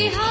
پپیہاج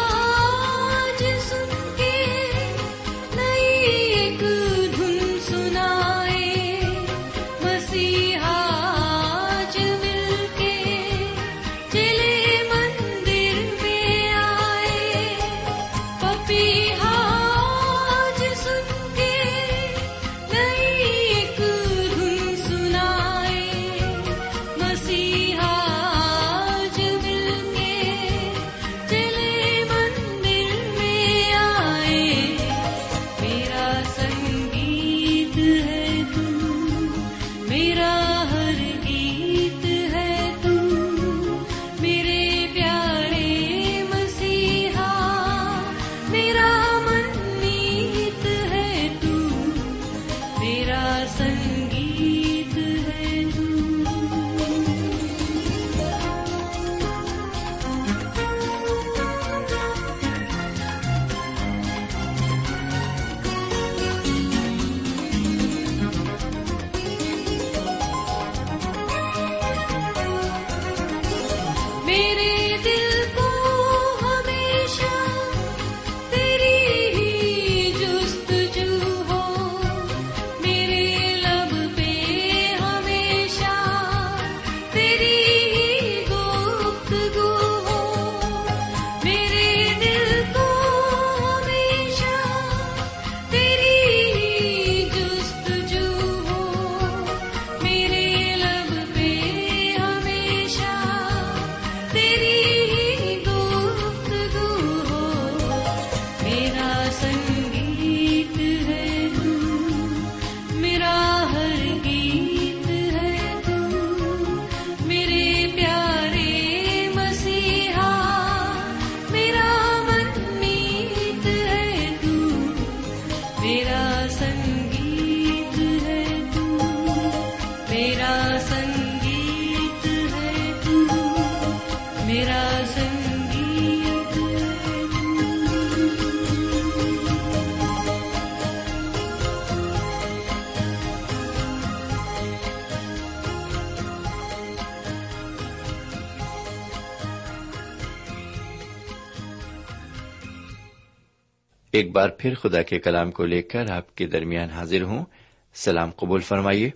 بار پھر خدا کے کلام کو لے کر آپ کے درمیان حاضر ہوں۔ سلام قبول فرمائیے۔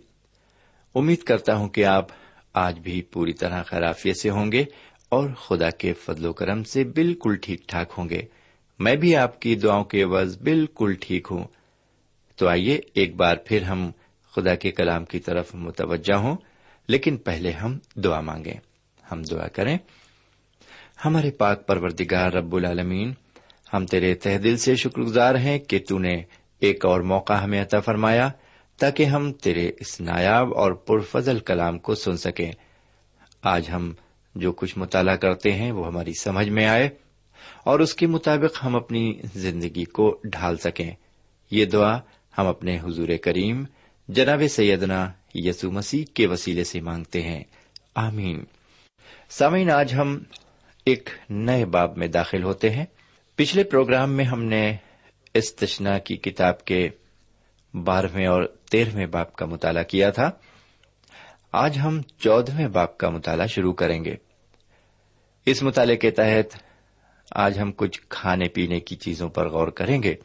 امید کرتا ہوں کہ آپ آج بھی پوری طرح خرافیت سے ہوں گے اور خدا کے فضل و کرم سے بالکل ٹھیک ٹھاک ہوں گے۔ میں بھی آپ کی دعاؤں کے عوض بالکل ٹھیک ہوں۔ تو آئیے ایک بار پھر ہم خدا کے کلام کی طرف متوجہ ہوں، لیکن پہلے ہم دعا مانگیں۔ ہم دعا کریں۔ ہمارے پاک پروردگار رب العالمین ہم تیرے تہ دل سے شکر گزار ہیں کہ تو نے ایک اور موقع ہمیں عطا فرمایا تاکہ ہم تیرے اس نایاب اور پرفضل کلام کو سن سکیں۔ آج ہم جو کچھ مطالعہ کرتے ہیں وہ ہماری سمجھ میں آئے اور اس کے مطابق ہم اپنی زندگی کو ڈھال سکیں۔ یہ دعا ہم اپنے حضور کریم جناب سیدنا یسو مسیح کے وسیلے سے مانگتے ہیں۔ آمین۔ سامعین، آج ہم ایک نئے باب میں داخل ہوتے ہیں۔ پچھلے پروگرام میں ہم نے استشنا کی کتاب کے بارہویں اور تیرہویں باپ کا مطالعہ کیا تھا۔ آج ہم چودہویں باپ کا مطالعہ شروع کریں گے۔ اس مطالعے کے تحت آج ہم کچھ کھانے پینے کی چیزوں پر غور کریں گے۔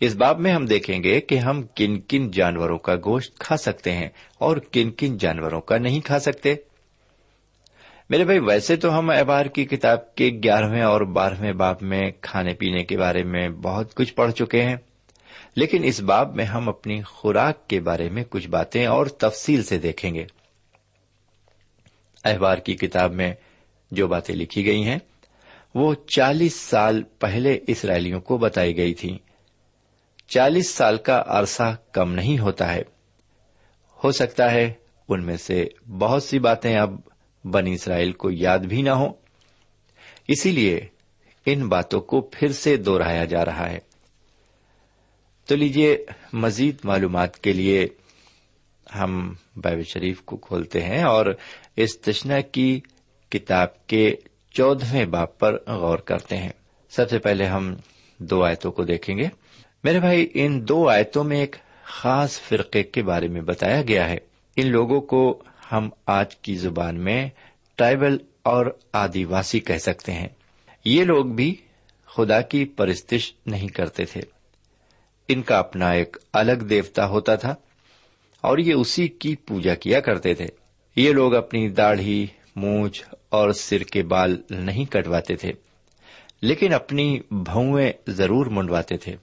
اس باب میں ہم دیکھیں گے کہ ہم کن کن جانوروں کا گوشت کھا سکتے ہیں اور کن کن جانوروں کا نہیں کھا سکتے۔ میرے بھائی، ویسے تو ہم احبار کی کتاب کے گیارہویں اور بارہویں باب میں کھانے پینے کے بارے میں بہت کچھ پڑھ چکے ہیں، لیکن اس باب میں ہم اپنی خوراک کے بارے میں کچھ باتیں اور تفصیل سے دیکھیں گے۔ احبار کی کتاب میں جو باتیں لکھی گئی ہیں، وہ چالیس سال پہلے اسرائیلیوں کو بتائی گئی تھی چالیس سال کا عرصہ کم نہیں ہوتا ہے۔ ہو سکتا ہے ان میں سے بہت سی باتیں اب بنی اسرائیل کو یاد بھی نہ ہو۔ اسی لیے ان باتوں کو پھر سے دوہرایا جا رہا ہے۔ تو لیجیے مزید معلومات کے لیے ہم بائب شریف کو کھولتے ہیں اور اس تشنا کی کتاب کے چودہویں باپ پر غور کرتے ہیں۔ سب سے پہلے ہم دو آیتوں کو دیکھیں گے۔ میرے بھائی، ان دو آیتوں میں ایک خاص فرقے کے بارے میں بتایا گیا ہے۔ ان لوگوں کو ہم آج کی زبان میں ٹرائبل اور آدیواسی کہہ سکتے ہیں۔ یہ لوگ بھی خدا کی پرستش نہیں کرتے تھے۔ ان کا اپنا ایک الگ دیوتا ہوتا تھا اور یہ اسی کی پوجا کیا کرتے تھے۔ یہ لوگ اپنی داڑھی، مونچھ اور سر کے بال نہیں کٹواتے تھے، لیکن اپنی بھویں ضرور منڈواتے تھے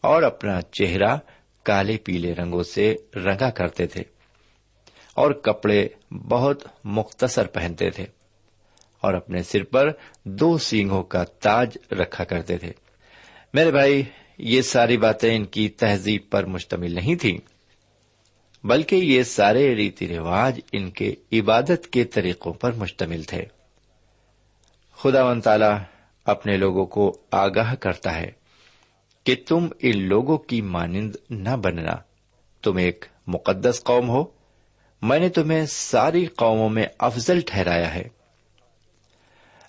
اور اپنا چہرہ کالے پیلے رنگوں سے رنگا کرتے تھے۔ اور کپڑے بہت مختصر پہنتے تھے اور اپنے سر پر دو سینگوں کا تاج رکھا کرتے تھے۔ میرے بھائی، یہ ساری باتیں ان کی تہذیب پر مشتمل نہیں تھیں، بلکہ یہ سارے ریتی رواج ان کے عبادت کے طریقوں پر مشتمل تھے۔ خدا و تعالی اپنے لوگوں کو آگاہ کرتا ہے کہ تم ان لوگوں کی مانند نہ بننا، تم ایک مقدس قوم ہو میں نے تمہیں ساری قوموں میں افضل ٹھہرایا ہے۔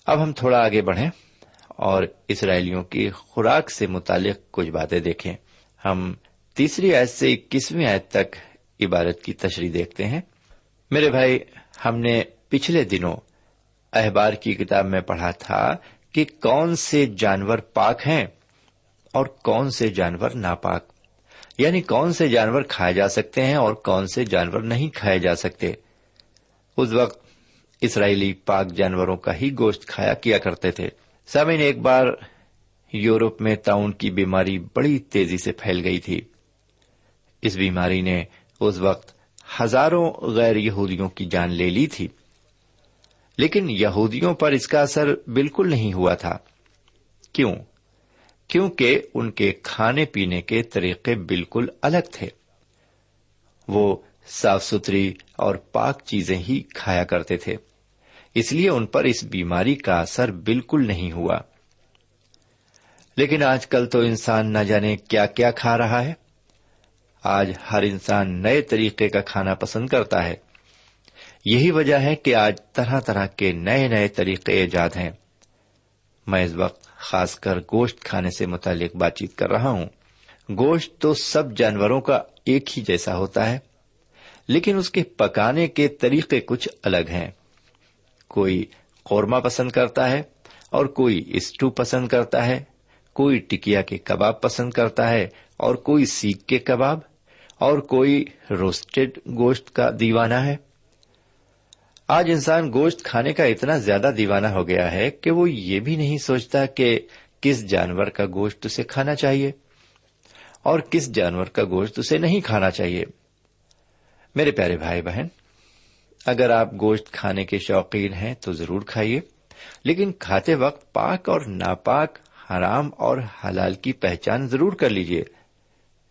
اب ہم تھوڑا آگے بڑھیں اور اسرائیلیوں کی خوراک سے متعلق کچھ باتیں دیکھیں۔ ہم تیسری آیت سے اکیسویں آیت تک عبارت کی تشریح دیکھتے ہیں۔ میرے بھائی، ہم نے پچھلے دنوں احبار کی کتاب میں پڑھا تھا کہ کون سے جانور پاک ہیں اور کون سے جانور ناپاک۔ یعنی کون سے جانور کھائے جا سکتے ہیں اور کون سے جانور نہیں کھائے جا سکتے؟ اس وقت اسرائیلی پاک جانوروں کا ہی گوشت کھایا کیا کرتے تھے۔ سامعین، ایک بار یورپ میں تاؤن کی بیماری بڑی تیزی سے پھیل گئی تھی۔ اس بیماری نے اس وقت ہزاروں غیر یہودیوں کی جان لے لی تھی۔ لیکن یہودیوں پر اس کا اثر بالکل نہیں ہوا تھا۔ کیوں؟ کیونکہ ان کے کھانے پینے کے طریقے بالکل الگ تھے۔ وہ صاف ستھری اور پاک چیزیں ہی کھایا کرتے تھے۔ اس لیے ان پر اس بیماری کا اثر بالکل نہیں ہوا۔ لیکن آج کل تو انسان نہ جانے کیا کیا کھا رہا ہے۔ آج ہر انسان نئے طریقے کا کھانا پسند کرتا ہے۔ یہی وجہ ہے کہ آج طرح طرح کے نئے نئے طریقے ایجاد ہیں۔ میں اس وقت خاص کر گوشت کھانے سے متعلق بات چیت کر رہا ہوں۔ گوشت تو سب جانوروں کا ایک ہی جیسا ہوتا ہے، لیکن اس کے پکانے کے طریقے کچھ الگ ہیں۔ کوئی قورمہ پسند کرتا ہے اور کوئی اسٹو پسند کرتا ہے، کوئی ٹکیا کے کباب پسند کرتا ہے اور کوئی سیخ کے کباب، اور کوئی روسٹڈ گوشت کا دیوانہ ہے۔ آج انسان گوشت کھانے کا اتنا زیادہ دیوانہ ہو گیا ہے کہ وہ یہ بھی نہیں سوچتا کہ کس جانور کا گوشت اسے کھانا چاہیے اور کس جانور کا گوشت اسے نہیں کھانا چاہیے۔ میرے پیارے بھائی بہن، اگر آپ گوشت کھانے کے شوقین ہیں تو ضرور کھائیے، لیکن کھاتے وقت پاک اور ناپاک، حرام اور حلال کی پہچان ضرور کر لیجیے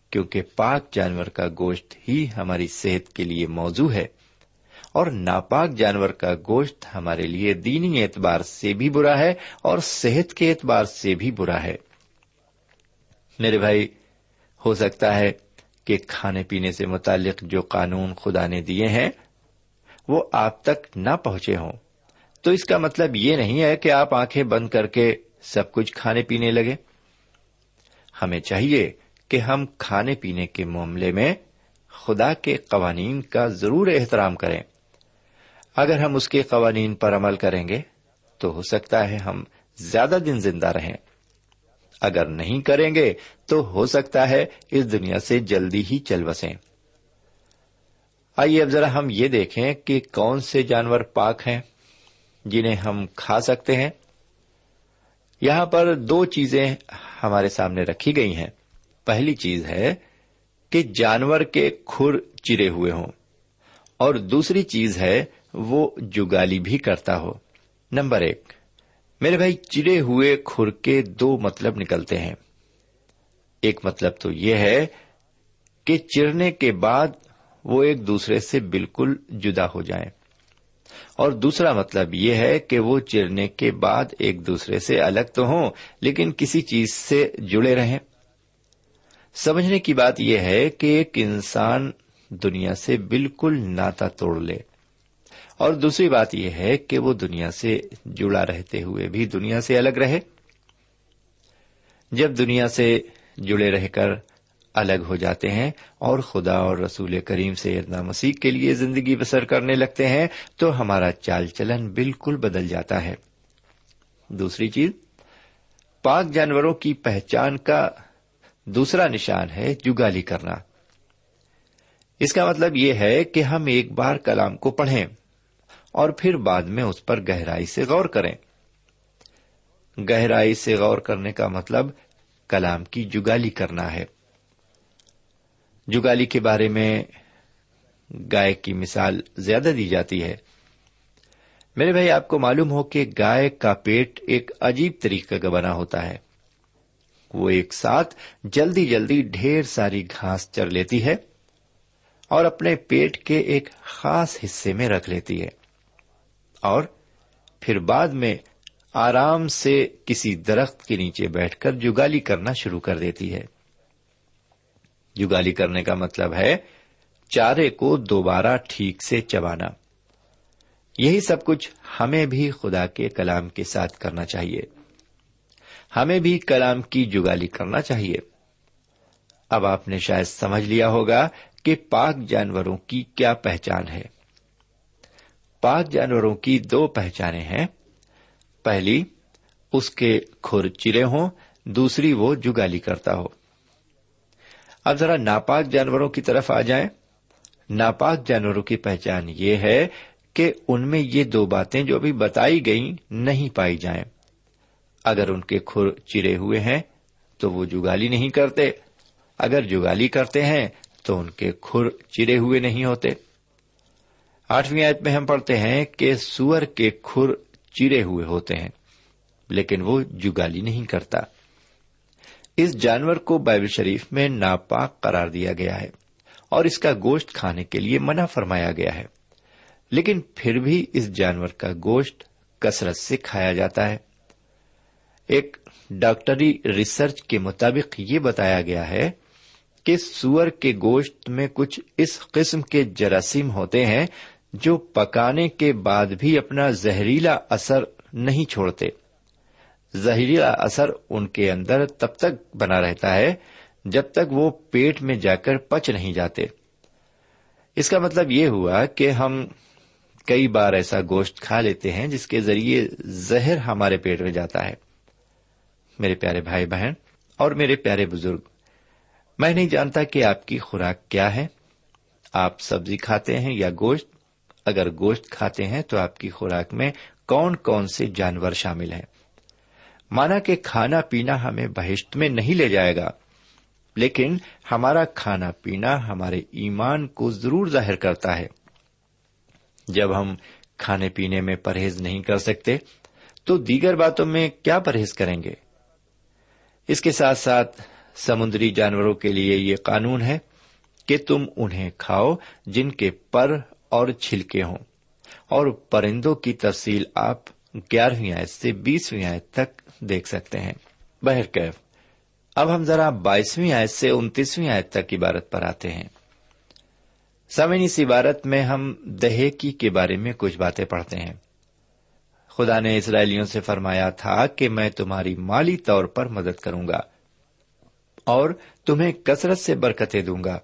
کیونکہ پاک جانور کا گوشت ہی ہماری صحت کے لیے موزوں ہے۔ اور ناپاک جانور کا گوشت ہمارے لیے دینی اعتبار سے بھی برا ہے اور صحت کے اعتبار سے بھی برا ہے۔ میرے بھائی، ہو سکتا ہے کہ کھانے پینے سے متعلق جو قانون خدا نے دیے ہیں، وہ آپ تک نہ پہنچے ہوں۔ تو اس کا مطلب یہ نہیں ہے کہ آپ آنکھیں بند کر کے سب کچھ کھانے پینے لگے۔ ہمیں چاہیے کہ ہم کھانے پینے کے معاملے میں خدا کے قوانین کا ضرور احترام کریں۔ اگر ہم اس کے قوانین پر عمل کریں گے، تو ہو سکتا ہے ہم زیادہ دن زندہ رہیں۔ اگر نہیں کریں گے، تو ہو سکتا ہے اس دنیا سے جلدی ہی چل بسیں۔ آئیے اب ذرا ہم یہ دیکھیں کہ کون سے جانور پاک ہیں، جنہیں ہم کھا سکتے ہیں۔ یہاں پر دو چیزیں ہمارے سامنے رکھی گئی ہیں۔ پہلی چیز ہے کہ جانور کے کھر چرے ہوئے ہوں۔ اور دوسری چیز ہے وہ جگالی بھی کرتا ہو۔ نمبر ایک، میرے بھائی چرے ہوئے کھر کے دو مطلب نکلتے ہیں۔ ایک مطلب تو یہ ہے کہ چرنے کے بعد وہ ایک دوسرے سے بالکل جدا ہو جائیں۔ اور دوسرا مطلب یہ ہے کہ وہ چرنے کے بعد ایک دوسرے سے الگ تو ہوں، لیکن کسی چیز سے جڑے رہیں۔ سمجھنے کی بات یہ ہے کہ ایک انسان دنیا سے بالکل ناتا توڑ لے۔ اور دوسری بات یہ ہے کہ وہ دنیا سے جڑا رہتے ہوئے بھی دنیا سے الگ رہے۔ جب دنیا سے جڑے رہ کر الگ ہو جاتے ہیں اور خدا اور رسول کریم سے اتنا مسیح کے لیے زندگی بسر کرنے لگتے ہیں تو ہمارا چال چلن بالکل بدل جاتا ہے۔ دوسری چیز، پاک جانوروں کی پہچان کا دوسرا نشان ہے جگالی کرنا۔ اس کا مطلب یہ ہے کہ ہم ایک بار کلام کو پڑھیں۔ اور پھر بعد میں اس پر گہرائی سے غور کریں۔ گہرائی سے غور کرنے کا مطلب کلام کی جگالی کرنا ہے۔ جگالی کے بارے میں گائے کی مثال زیادہ دی جاتی ہے۔ میرے بھائی، آپ کو معلوم ہو کہ گائے کا پیٹ ایک عجیب طریقے کا بنا ہوتا ہے۔ وہ ایک ساتھ جلدی جلدی ڈھیر ساری گھاس چر لیتی ہے اور اپنے پیٹ کے ایک خاص حصے میں رکھ لیتی ہے۔ اور پھر بعد میں آرام سے کسی درخت کے نیچے بیٹھ کر جگالی کرنا شروع کر دیتی ہے۔ جگالی کرنے کا مطلب ہے چارے کو دوبارہ ٹھیک سے چبانا۔ یہی سب کچھ ہمیں بھی خدا کے کلام کے ساتھ کرنا چاہیے۔ ہمیں بھی کلام کی جگالی کرنا چاہیے۔ اب آپ نے شاید سمجھ لیا ہوگا کہ پاک جانوروں کی کیا پہچان ہے۔ پاک جانوروں کی دو پہچانیں ہیں۔ پہلی، اس کے کھر چرے ہوں، دوسری وہ جگالی کرتا ہو۔ اب ذرا ناپاک جانوروں کی طرف آ جائیں۔ ناپاک جانوروں کی پہچان یہ ہے کہ ان میں یہ دو باتیں جو ابھی بتائی گئی نہیں پائی جائیں۔ اگر ان کے کھر چرے ہوئے ہیں تو وہ جگالی نہیں کرتے۔ اگر جگالی کرتے ہیں تو ان کے کھر چرے ہوئے نہیں ہوتے۔ آٹھویں آیت میں ہم پڑھتے ہیں کہ سور کے کھر چرے ہوئے ہوتے ہیں، لیکن وہ جگالی نہیں کرتا۔ اس جانور کو بائبل شریف میں ناپاک قرار دیا گیا ہے اور اس کا گوشت کھانے کے لیے منع فرمایا گیا ہے۔ لیکن پھر بھی اس جانور کا گوشت کثرت سے کھایا جاتا ہے۔ ایک ڈاکٹری ریسرچ کے مطابق یہ بتایا گیا ہے کہ سور کے گوشت میں کچھ اس قسم کے جراثیم ہوتے ہیں جو پکانے کے بعد بھی اپنا زہریلا اثر نہیں چھوڑتے۔ زہریلا اثر ان کے اندر تب تک بنا رہتا ہے جب تک وہ پیٹ میں جا کر پچ نہیں جاتے۔ اس کا مطلب یہ ہوا کہ ہم کئی بار ایسا گوشت کھا لیتے ہیں جس کے ذریعے زہر ہمارے پیٹ میں جاتا ہے۔ میرے پیارے بھائی بہن اور میرے پیارے بزرگ، میں نہیں جانتا کہ آپ کی خوراک کیا ہے۔ آپ سبزی کھاتے ہیں یا گوشت اگر گوشت کھاتے ہیں تو آپ کی خوراک میں کون کون سے جانور شامل ہیں؟ مانا کہ کھانا پینا ہمیں بہشت میں نہیں لے جائے گا، لیکن ہمارا کھانا پینا ہمارے ایمان کو ضرور ظاہر کرتا ہے۔ جب ہم کھانے پینے میں پرہیز نہیں کر سکتے، تو دیگر باتوں میں کیا پرہیز کریں گے؟ اس کے ساتھ ساتھ سمندری جانوروں کے لیے یہ قانون ہے کہ تم انہیں کھاؤ جن کے پر اور چھلکے ہوں۔ اور پرندوں کی تفصیل آپ گیارہویں آیت سے بیسویں آیت تک دیکھ سکتے ہیں۔ بہرکیف اب ہم ذرا بائیسویں آیت سے انتیسویں آیت تک عبارت پر آتے ہیں۔ سمن اس عبارت میں ہم دہیکی کے بارے میں کچھ باتیں پڑھتے ہیں۔ خدا نے اسرائیلیوں سے فرمایا تھا کہ میں تمہاری مالی طور پر مدد کروں گا اور تمہیں کثرت سے برکتیں دوں گا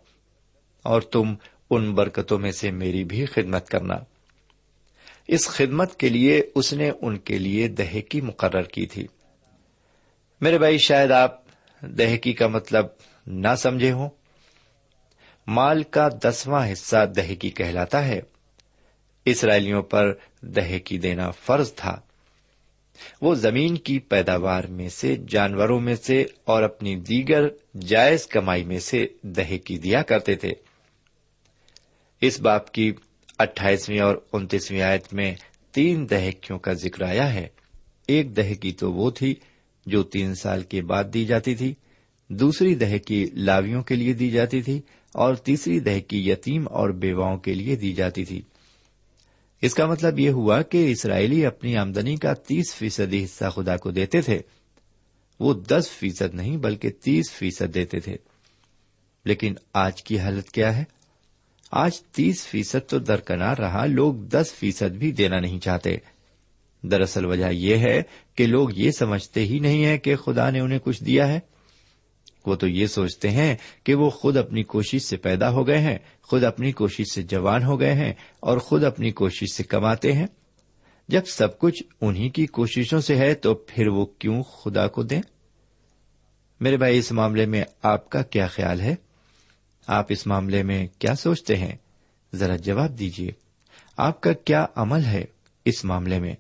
اور تم ان برکتوں میں سے میری بھی خدمت کرنا۔ اس خدمت کے لیے اس نے ان کے لیے دہیکی مقرر کی تھی۔ میرے بھائی، شاید آپ دہیکی کا مطلب نہ سمجھے ہوں۔ مال کا دسواں حصہ دہیکی کہلاتا ہے۔ اسرائیلیوں پر دہیکی دینا فرض تھا۔ وہ زمین کی پیداوار میں سے، جانوروں میں سے اور اپنی دیگر جائز کمائی میں سے دہیکی دیا کرتے تھے۔ اس باپ کی اٹھائیسویں اور انتیسویں آیت میں تین دہکیوں کا ذکر آیا ہے۔ ایک دہکی تو وہ تھی جو تین سال کے بعد دی جاتی تھی، دوسری دہکی لاویوں کے لیے دی جاتی تھی اور تیسری دہکی یتیم اور بیواؤں کے لیے دی جاتی تھی۔ اس کا مطلب یہ ہوا کہ اسرائیلی اپنی آمدنی کا تیس فیصدی حصہ خدا کو دیتے تھے۔ وہ دس فیصد نہیں بلکہ تیس فیصد دیتے تھے۔ لیکن آج کی حالت کیا ہے؟ آج تیس فیصد تو درکنار رہا، لوگ دس فیصد بھی دینا نہیں چاہتے۔ دراصل وجہ یہ ہے کہ لوگ یہ سمجھتے ہی نہیں ہے کہ خدا نے انہیں کچھ دیا ہے۔ وہ تو یہ سوچتے ہیں کہ وہ خود اپنی کوشش سے پیدا ہو گئے ہیں، خود اپنی کوشش سے جوان ہو گئے ہیں اور خود اپنی کوشش سے کماتے ہیں۔ جب سب کچھ انہیں کی کوششوں سے ہے تو پھر وہ کیوں خدا کو دیں؟ میرے بھائی، اس معاملے میں آپ کا کیا خیال ہے؟ آپ اس معاملے میں کیا سوچتے ہیں؟ ذرا جواب دیجیے آپ کا کیا عمل ہے اس معاملے میں؟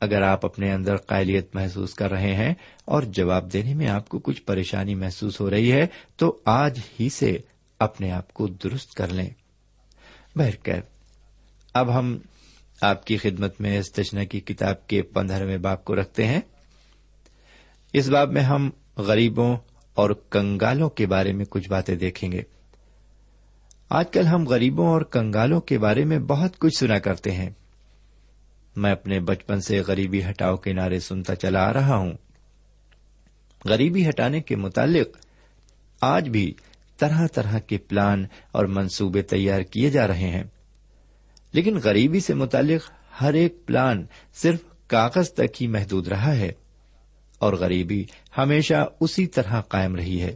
اگر آپ اپنے اندر قائلیت محسوس کر رہے ہیں اور جواب دینے میں آپ کو کچھ پریشانی محسوس ہو رہی ہے، تو آج ہی سے اپنے آپ کو درست کر لیں۔ بہرکیف اب ہم آپ کی خدمت میں استشنا کی کتاب کے پندرہویں باپ کو رکھتے ہیں۔ اس باب میں ہم غریبوں اور کنگالوں کے بارے میں کچھ باتیں دیکھیں گے۔ آج کل ہم غریبوں اور کنگالوں کے بارے میں بہت کچھ سنا کرتے ہیں۔ میں اپنے بچپن سے غریبی ہٹاؤ کے نعرے سنتا چلا آ رہا ہوں۔ غریبی ہٹانے کے متعلق آج بھی طرح طرح کے پلان اور منصوبے تیار کیے جا رہے ہیں۔ لیکن غریبی سے متعلق ہر ایک پلان صرف کاغذ تک ہی محدود رہا ہے اور غریبی ہمیشہ اسی طرح قائم رہی ہے۔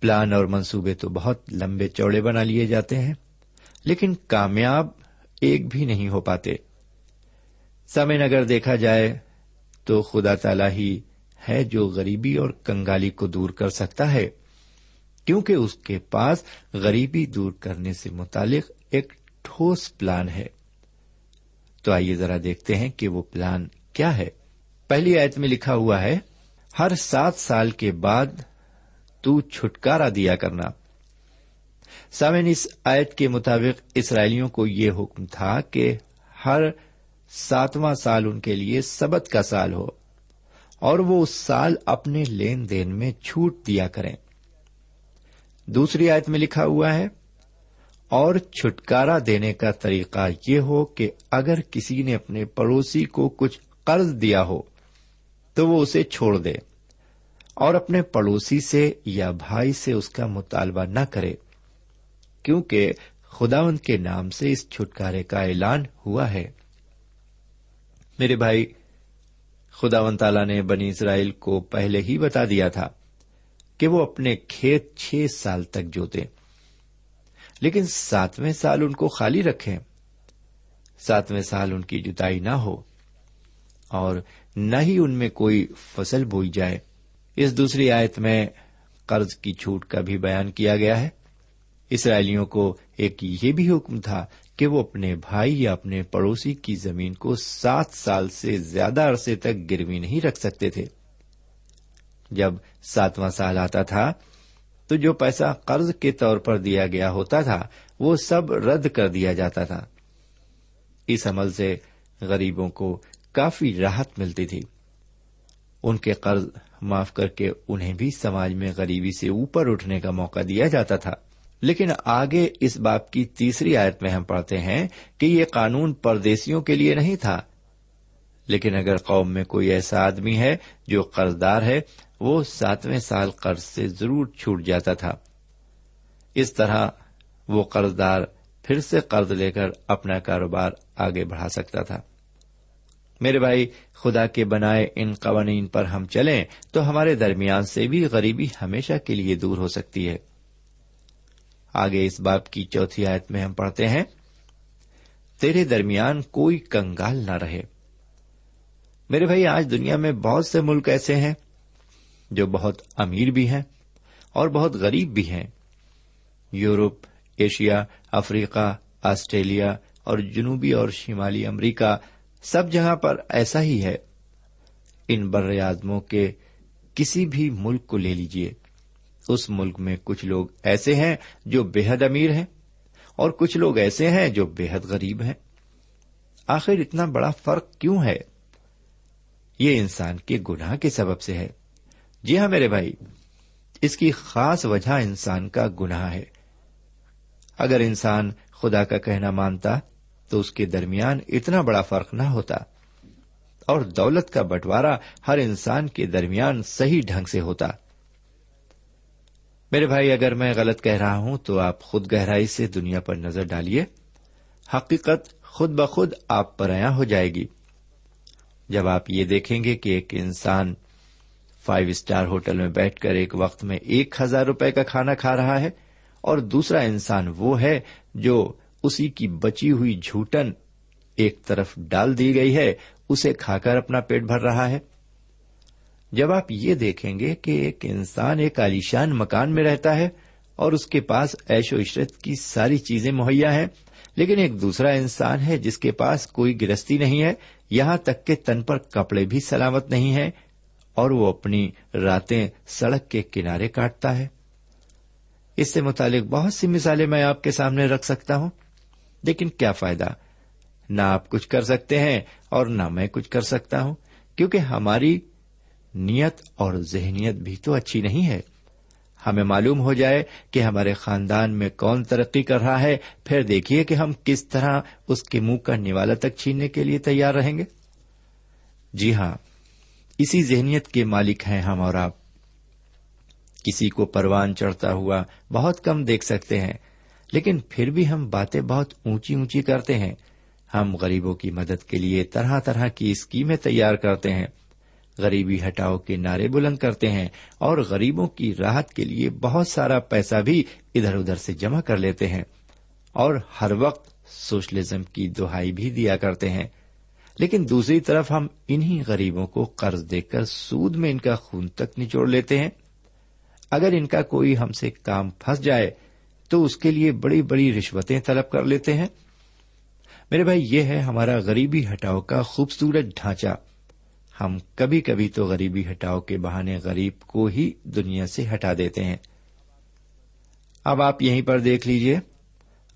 پلان اور منصوبے تو بہت لمبے چوڑے بنا لیے جاتے ہیں، لیکن کامیاب ایک بھی نہیں ہو پاتے۔ سمے اگر دیکھا جائے تو خدا تعالی ہی ہے جو غریبی اور کنگالی کو دور کر سکتا ہے، کیونکہ اس کے پاس غریبی دور کرنے سے متعلق ایک ٹھوس پلان ہے۔ تو آئیے ذرا دیکھتے ہیں کہ وہ پلان کیا ہے۔ پہلی آیت میں لکھا ہوا ہے، ہر سات سال کے بعد تو چھٹکارا دیا کرنا۔ سامن اس آیت کے مطابق اسرائیلیوں کو یہ حکم تھا کہ ہر ساتواں سال ان کے لیے سبت کا سال ہو اور وہ اس سال اپنے لین دین میں چھوٹ دیا کریں۔ دوسری آیت میں لکھا ہوا ہے، اور چھٹکارا دینے کا طریقہ یہ ہو کہ اگر کسی نے اپنے پڑوسی کو کچھ قرض دیا ہو تو وہ اسے چھوڑ دے۔ اور اپنے پڑوسی سے یا بھائی سے اس کا مطالبہ نہ کرے، کیونکہ خداوند کے نام سے اس چھٹکارے کا اعلان ہوا ہے۔ میرے بھائی خداون تعالیٰ نے بنی اسرائیل کو پہلے ہی بتا دیا تھا کہ وہ اپنے کھیت چھ سال تک جوتے، لیکن ساتویں سال ان کو خالی رکھیں، ساتویں سال ان کی جتائی نہ ہو اور نہ ہی ان میں کوئی فصل بوئی جائے۔ اس دوسری آیت میں قرض کی چھوٹ کا بھی بیان کیا گیا ہے۔ اسرائیلیوں کو ایک یہ بھی حکم تھا کہ وہ اپنے بھائی یا اپنے پڑوسی کی زمین کو سات سال سے زیادہ عرصے تک گروی نہیں رکھ سکتے تھے۔ جب ساتواں سال آتا تھا، تو جو پیسہ قرض کے طور پر دیا گیا ہوتا تھا، وہ سب رد کر دیا جاتا تھا۔ اس عمل سے غریبوں کو کافی راحت ملتی تھی۔ ان کے قرض معاف کر کے انہیں بھی سماج میں غریبی سے اوپر اٹھنے کا موقع دیا جاتا تھا۔ لیکن آگے اس باپ کی تیسری آیت میں ہم پڑھتے ہیں کہ یہ قانون پردیسیوں کے لیے نہیں تھا۔ لیکن اگر قوم میں کوئی ایسا آدمی ہے جو قرضدار ہے، وہ ساتویں سال قرض سے ضرور چھوٹ جاتا تھا۔ اس طرح وہ قرضدار پھر سے قرض لے کر اپنا کاروبار آگے بڑھا سکتا تھا۔ میرے بھائی، خدا کے بنائے ان قوانین پر ہم چلیں تو ہمارے درمیان سے بھی غریبی ہمیشہ کے لیے دور ہو سکتی ہے۔ آگے اس باپ کی چوتھی آیت میں ہم پڑھتے ہیں، تیرے درمیان کوئی کنگال نہ رہے۔ میرے بھائی، آج دنیا میں بہت سے ملک ایسے ہیں جو بہت امیر بھی ہیں اور بہت غریب بھی ہیں۔ یورپ، ایشیا، افریقہ، آسٹریلیا اور جنوبی اور شمالی امریکہ سب جگہ پر ایسا ہی ہے، ان بر اعظموں کے کسی بھی ملک کو لے لیجیے اس ملک میں کچھ لوگ ایسے ہیں جو بے حد امیر ہیں اور کچھ لوگ ایسے ہیں جو بے حد غریب ہیں۔ آخر اتنا بڑا فرق کیوں ہے؟ یہ انسان کے گناہ کے سبب سے ہے۔ جی ہاں میرے بھائی، اس کی خاص وجہ انسان کا گناہ ہے۔ اگر انسان خدا کا کہنا مانتا تو اس کے درمیان اتنا بڑا فرق نہ ہوتا۔ اور دولت کا بٹوارا ہر انسان کے درمیان صحیح ڈھنگ سے ہوتا۔ میرے بھائی، اگر میں غلط کہہ رہا ہوں تو آپ خود گہرائی سے دنیا پر نظر ڈالیے۔ حقیقت خود بخود آپ پر آیا ہو جائے گی۔ جب آپ یہ دیکھیں گے کہ ایک انسان فائیو اسٹار ہوٹل میں بیٹھ کر ایک وقت میں ایک ہزار روپے کا کھانا کھا رہا ہے اور دوسرا انسان وہ ہے جو اسی کی بچی ہوئی جھوٹن ایک طرف ڈال دی گئی ہے، اسے کھا کر اپنا پیٹ بھر رہا ہے۔ جب آپ یہ دیکھیں گے کہ ایک انسان ایک عالیشان مکان میں رہتا ہے اور اس کے پاس ایش و عشرت کی ساری چیزیں مہیا ہیں، لیکن ایک دوسرا انسان ہے جس کے پاس کوئی گرستی نہیں ہے، یہاں تک کہ تن پر کپڑے بھی سلامت نہیں ہیں اور وہ اپنی راتیں سڑک کے کنارے کاٹتا ہے۔ اس سے متعلق بہت سی مثالیں میں آپ کے سامنے رکھ سکتا ہوں۔ لیکن کیا فائدہ؟ نہ آپ کچھ کر سکتے ہیں اور نہ میں کچھ کر سکتا ہوں، کیونکہ ہماری نیت اور ذہنیت بھی تو اچھی نہیں ہے۔ ہمیں معلوم ہو جائے کہ ہمارے خاندان میں کون ترقی کر رہا ہے، پھر دیکھیے کہ ہم کس طرح اس کے منہ کا نوالا تک چھیننے کے لیے تیار رہیں گے۔ جی ہاں اسی ذہنیت کے مالک ہیں ہم اور آپ۔ کسی کو پروان چڑھتا ہوا بہت کم دیکھ سکتے ہیں لیکن پھر بھی ہم باتیں بہت اونچی اونچی کرتے ہیں۔ ہم غریبوں کی مدد کے لیے طرح طرح کی اسکیمیں تیار کرتے ہیں۔ غریبی ہٹاؤ کے نعرے بلند کرتے ہیں اور غریبوں کی راحت کے لیے بہت سارا پیسہ بھی ادھر ادھر سے جمع کر لیتے ہیں۔ اور ہر وقت سوشلزم کی دہائی بھی دیا کرتے ہیں۔ لیکن دوسری طرف ہم انہی غریبوں کو قرض دے کر سود میں ان کا خون تک نچوڑ لیتے ہیں۔ اگر ان کا کوئی ہم سے کام پھنس جائے تو اس کے لیے بڑی بڑی رشوتیں طلب کر لیتے ہیں۔ میرے بھائی، یہ ہے ہمارا غریبی ہٹاؤ کا خوبصورت ڈھانچہ۔ ہم کبھی کبھی تو غریبی ہٹاؤ کے بہانے غریب کو ہی دنیا سے ہٹا دیتے ہیں۔ اب آپ یہیں پر دیکھ لیجیے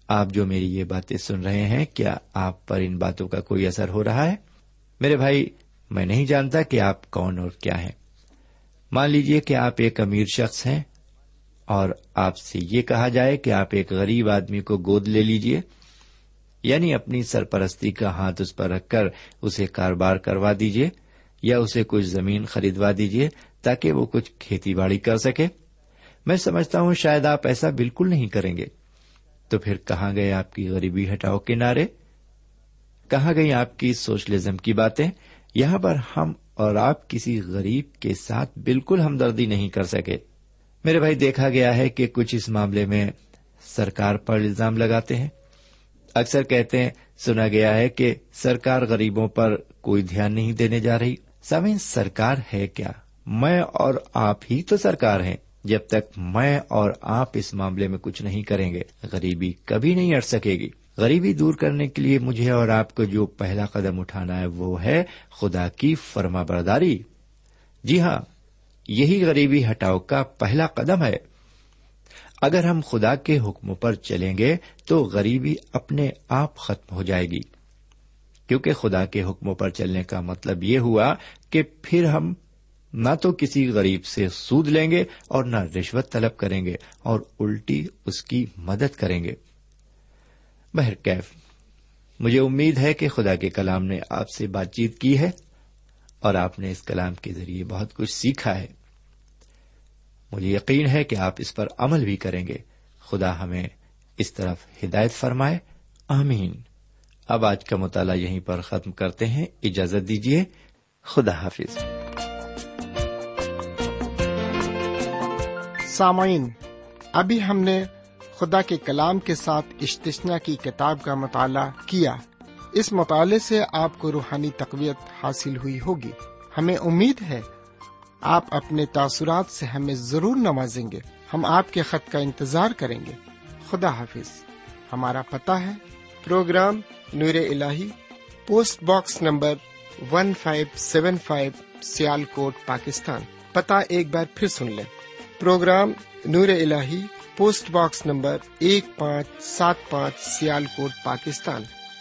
آپ جو میری یہ باتیں سن رہے ہیں، کیا آپ پر ان باتوں کا کوئی اثر ہو رہا ہے؟ میرے بھائی، میں نہیں جانتا کہ آپ کون اور کیا ہیں۔ مان لیجیے کہ آپ ایک امیر شخص ہیں۔ اور آپ سے یہ کہا جائے کہ آپ ایک غریب آدمی کو گود لے لیجیے یعنی اپنی سرپرستی کا ہاتھ اس پر رکھ کر اسے کاروبار کروا دیجیے یا اسے کچھ زمین خریدوا دیجیے تاکہ وہ کچھ کھیتی باڑی کر سکے۔ میں سمجھتا ہوں شاید آپ ایسا بالکل نہیں کریں گے۔ تو پھر کہاں گئے آپ کی غریبی ہٹاؤ کے نعرے کہاں گئی آپ کی سوشلزم کی باتیں؟ یہاں پر ہم اور آپ کسی غریب کے ساتھ بالکل ہمدردی نہیں کر سکے۔ میرے بھائی، دیکھا گیا ہے کہ کچھ اس معاملے میں سرکار پر الزام لگاتے ہیں۔ اکثر کہتے ہیں، سنا گیا ہے کہ سرکار غریبوں پر کوئی دھیان نہیں دینے جا رہی۔ سمین سرکار ہے کیا؟ میں اور آپ ہی تو سرکار ہیں۔ جب تک میں اور آپ اس معاملے میں کچھ نہیں کریں گے، غریبی کبھی نہیں اٹ سکے گی۔ غریبی دور کرنے کے لیے مجھے اور آپ کو جو پہلا قدم اٹھانا ہے وہ ہے خدا کی فرما برداری۔ جی ہاں یہی غریبی ہٹاؤ کا پہلا قدم ہے۔ اگر ہم خدا کے حکم پر چلیں گے تو غریبی اپنے آپ ختم ہو جائے گی۔ کیونکہ خدا کے حکموں پر چلنے کا مطلب یہ ہوا کہ پھر ہم نہ تو کسی غریب سے سود لیں گے اور نہ رشوت طلب کریں گے اور الٹی اس کی مدد کریں گے۔ مجھے امید ہے کہ خدا کے کلام نے آپ سے بات چیت کی ہے۔ اور آپ نے اس کلام کے ذریعے بہت کچھ سیکھا ہے۔ مجھے یقین ہے کہ آپ اس پر عمل بھی کریں گے۔ خدا ہمیں اس طرف ہدایت فرمائے۔ آمین۔ اب آج کا مطالعہ یہیں پر ختم کرتے ہیں۔ اجازت دیجیے خدا حافظ۔ سامعین، ابھی ہم نے خدا کے کلام کے ساتھ اشتشنا کی کتاب کا مطالعہ کیا۔ اس مطالعے سے آپ کو روحانی تقویت حاصل ہوئی ہوگی۔ ہمیں امید ہے آپ اپنے تاثرات سے ہمیں ضرور نوازیں گے۔ ہم آپ کے خط کا انتظار کریں گے۔ خدا حافظ۔ ہمارا پتہ ہے۔ Programme Noor al post box number one five seven five Sialkot Pakistan. پتا ایک بار پھر سن لیں۔ پروگرام نور ال پوسٹ باکس نمبر ایک پانچ سات پانچ سیال کوٹ Pakistan.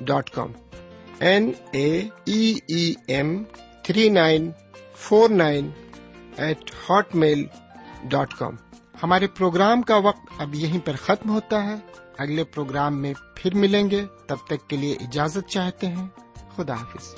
dot com N A E M three nine four nine eight hotmail dot com ہمارے پروگرام کا وقت اب یہیں پر ختم ہوتا ہے۔ اگلے پروگرام میں پھر ملیں گے۔ تب تک کے لیے اجازت چاہتے ہیں۔ خدا حافظ۔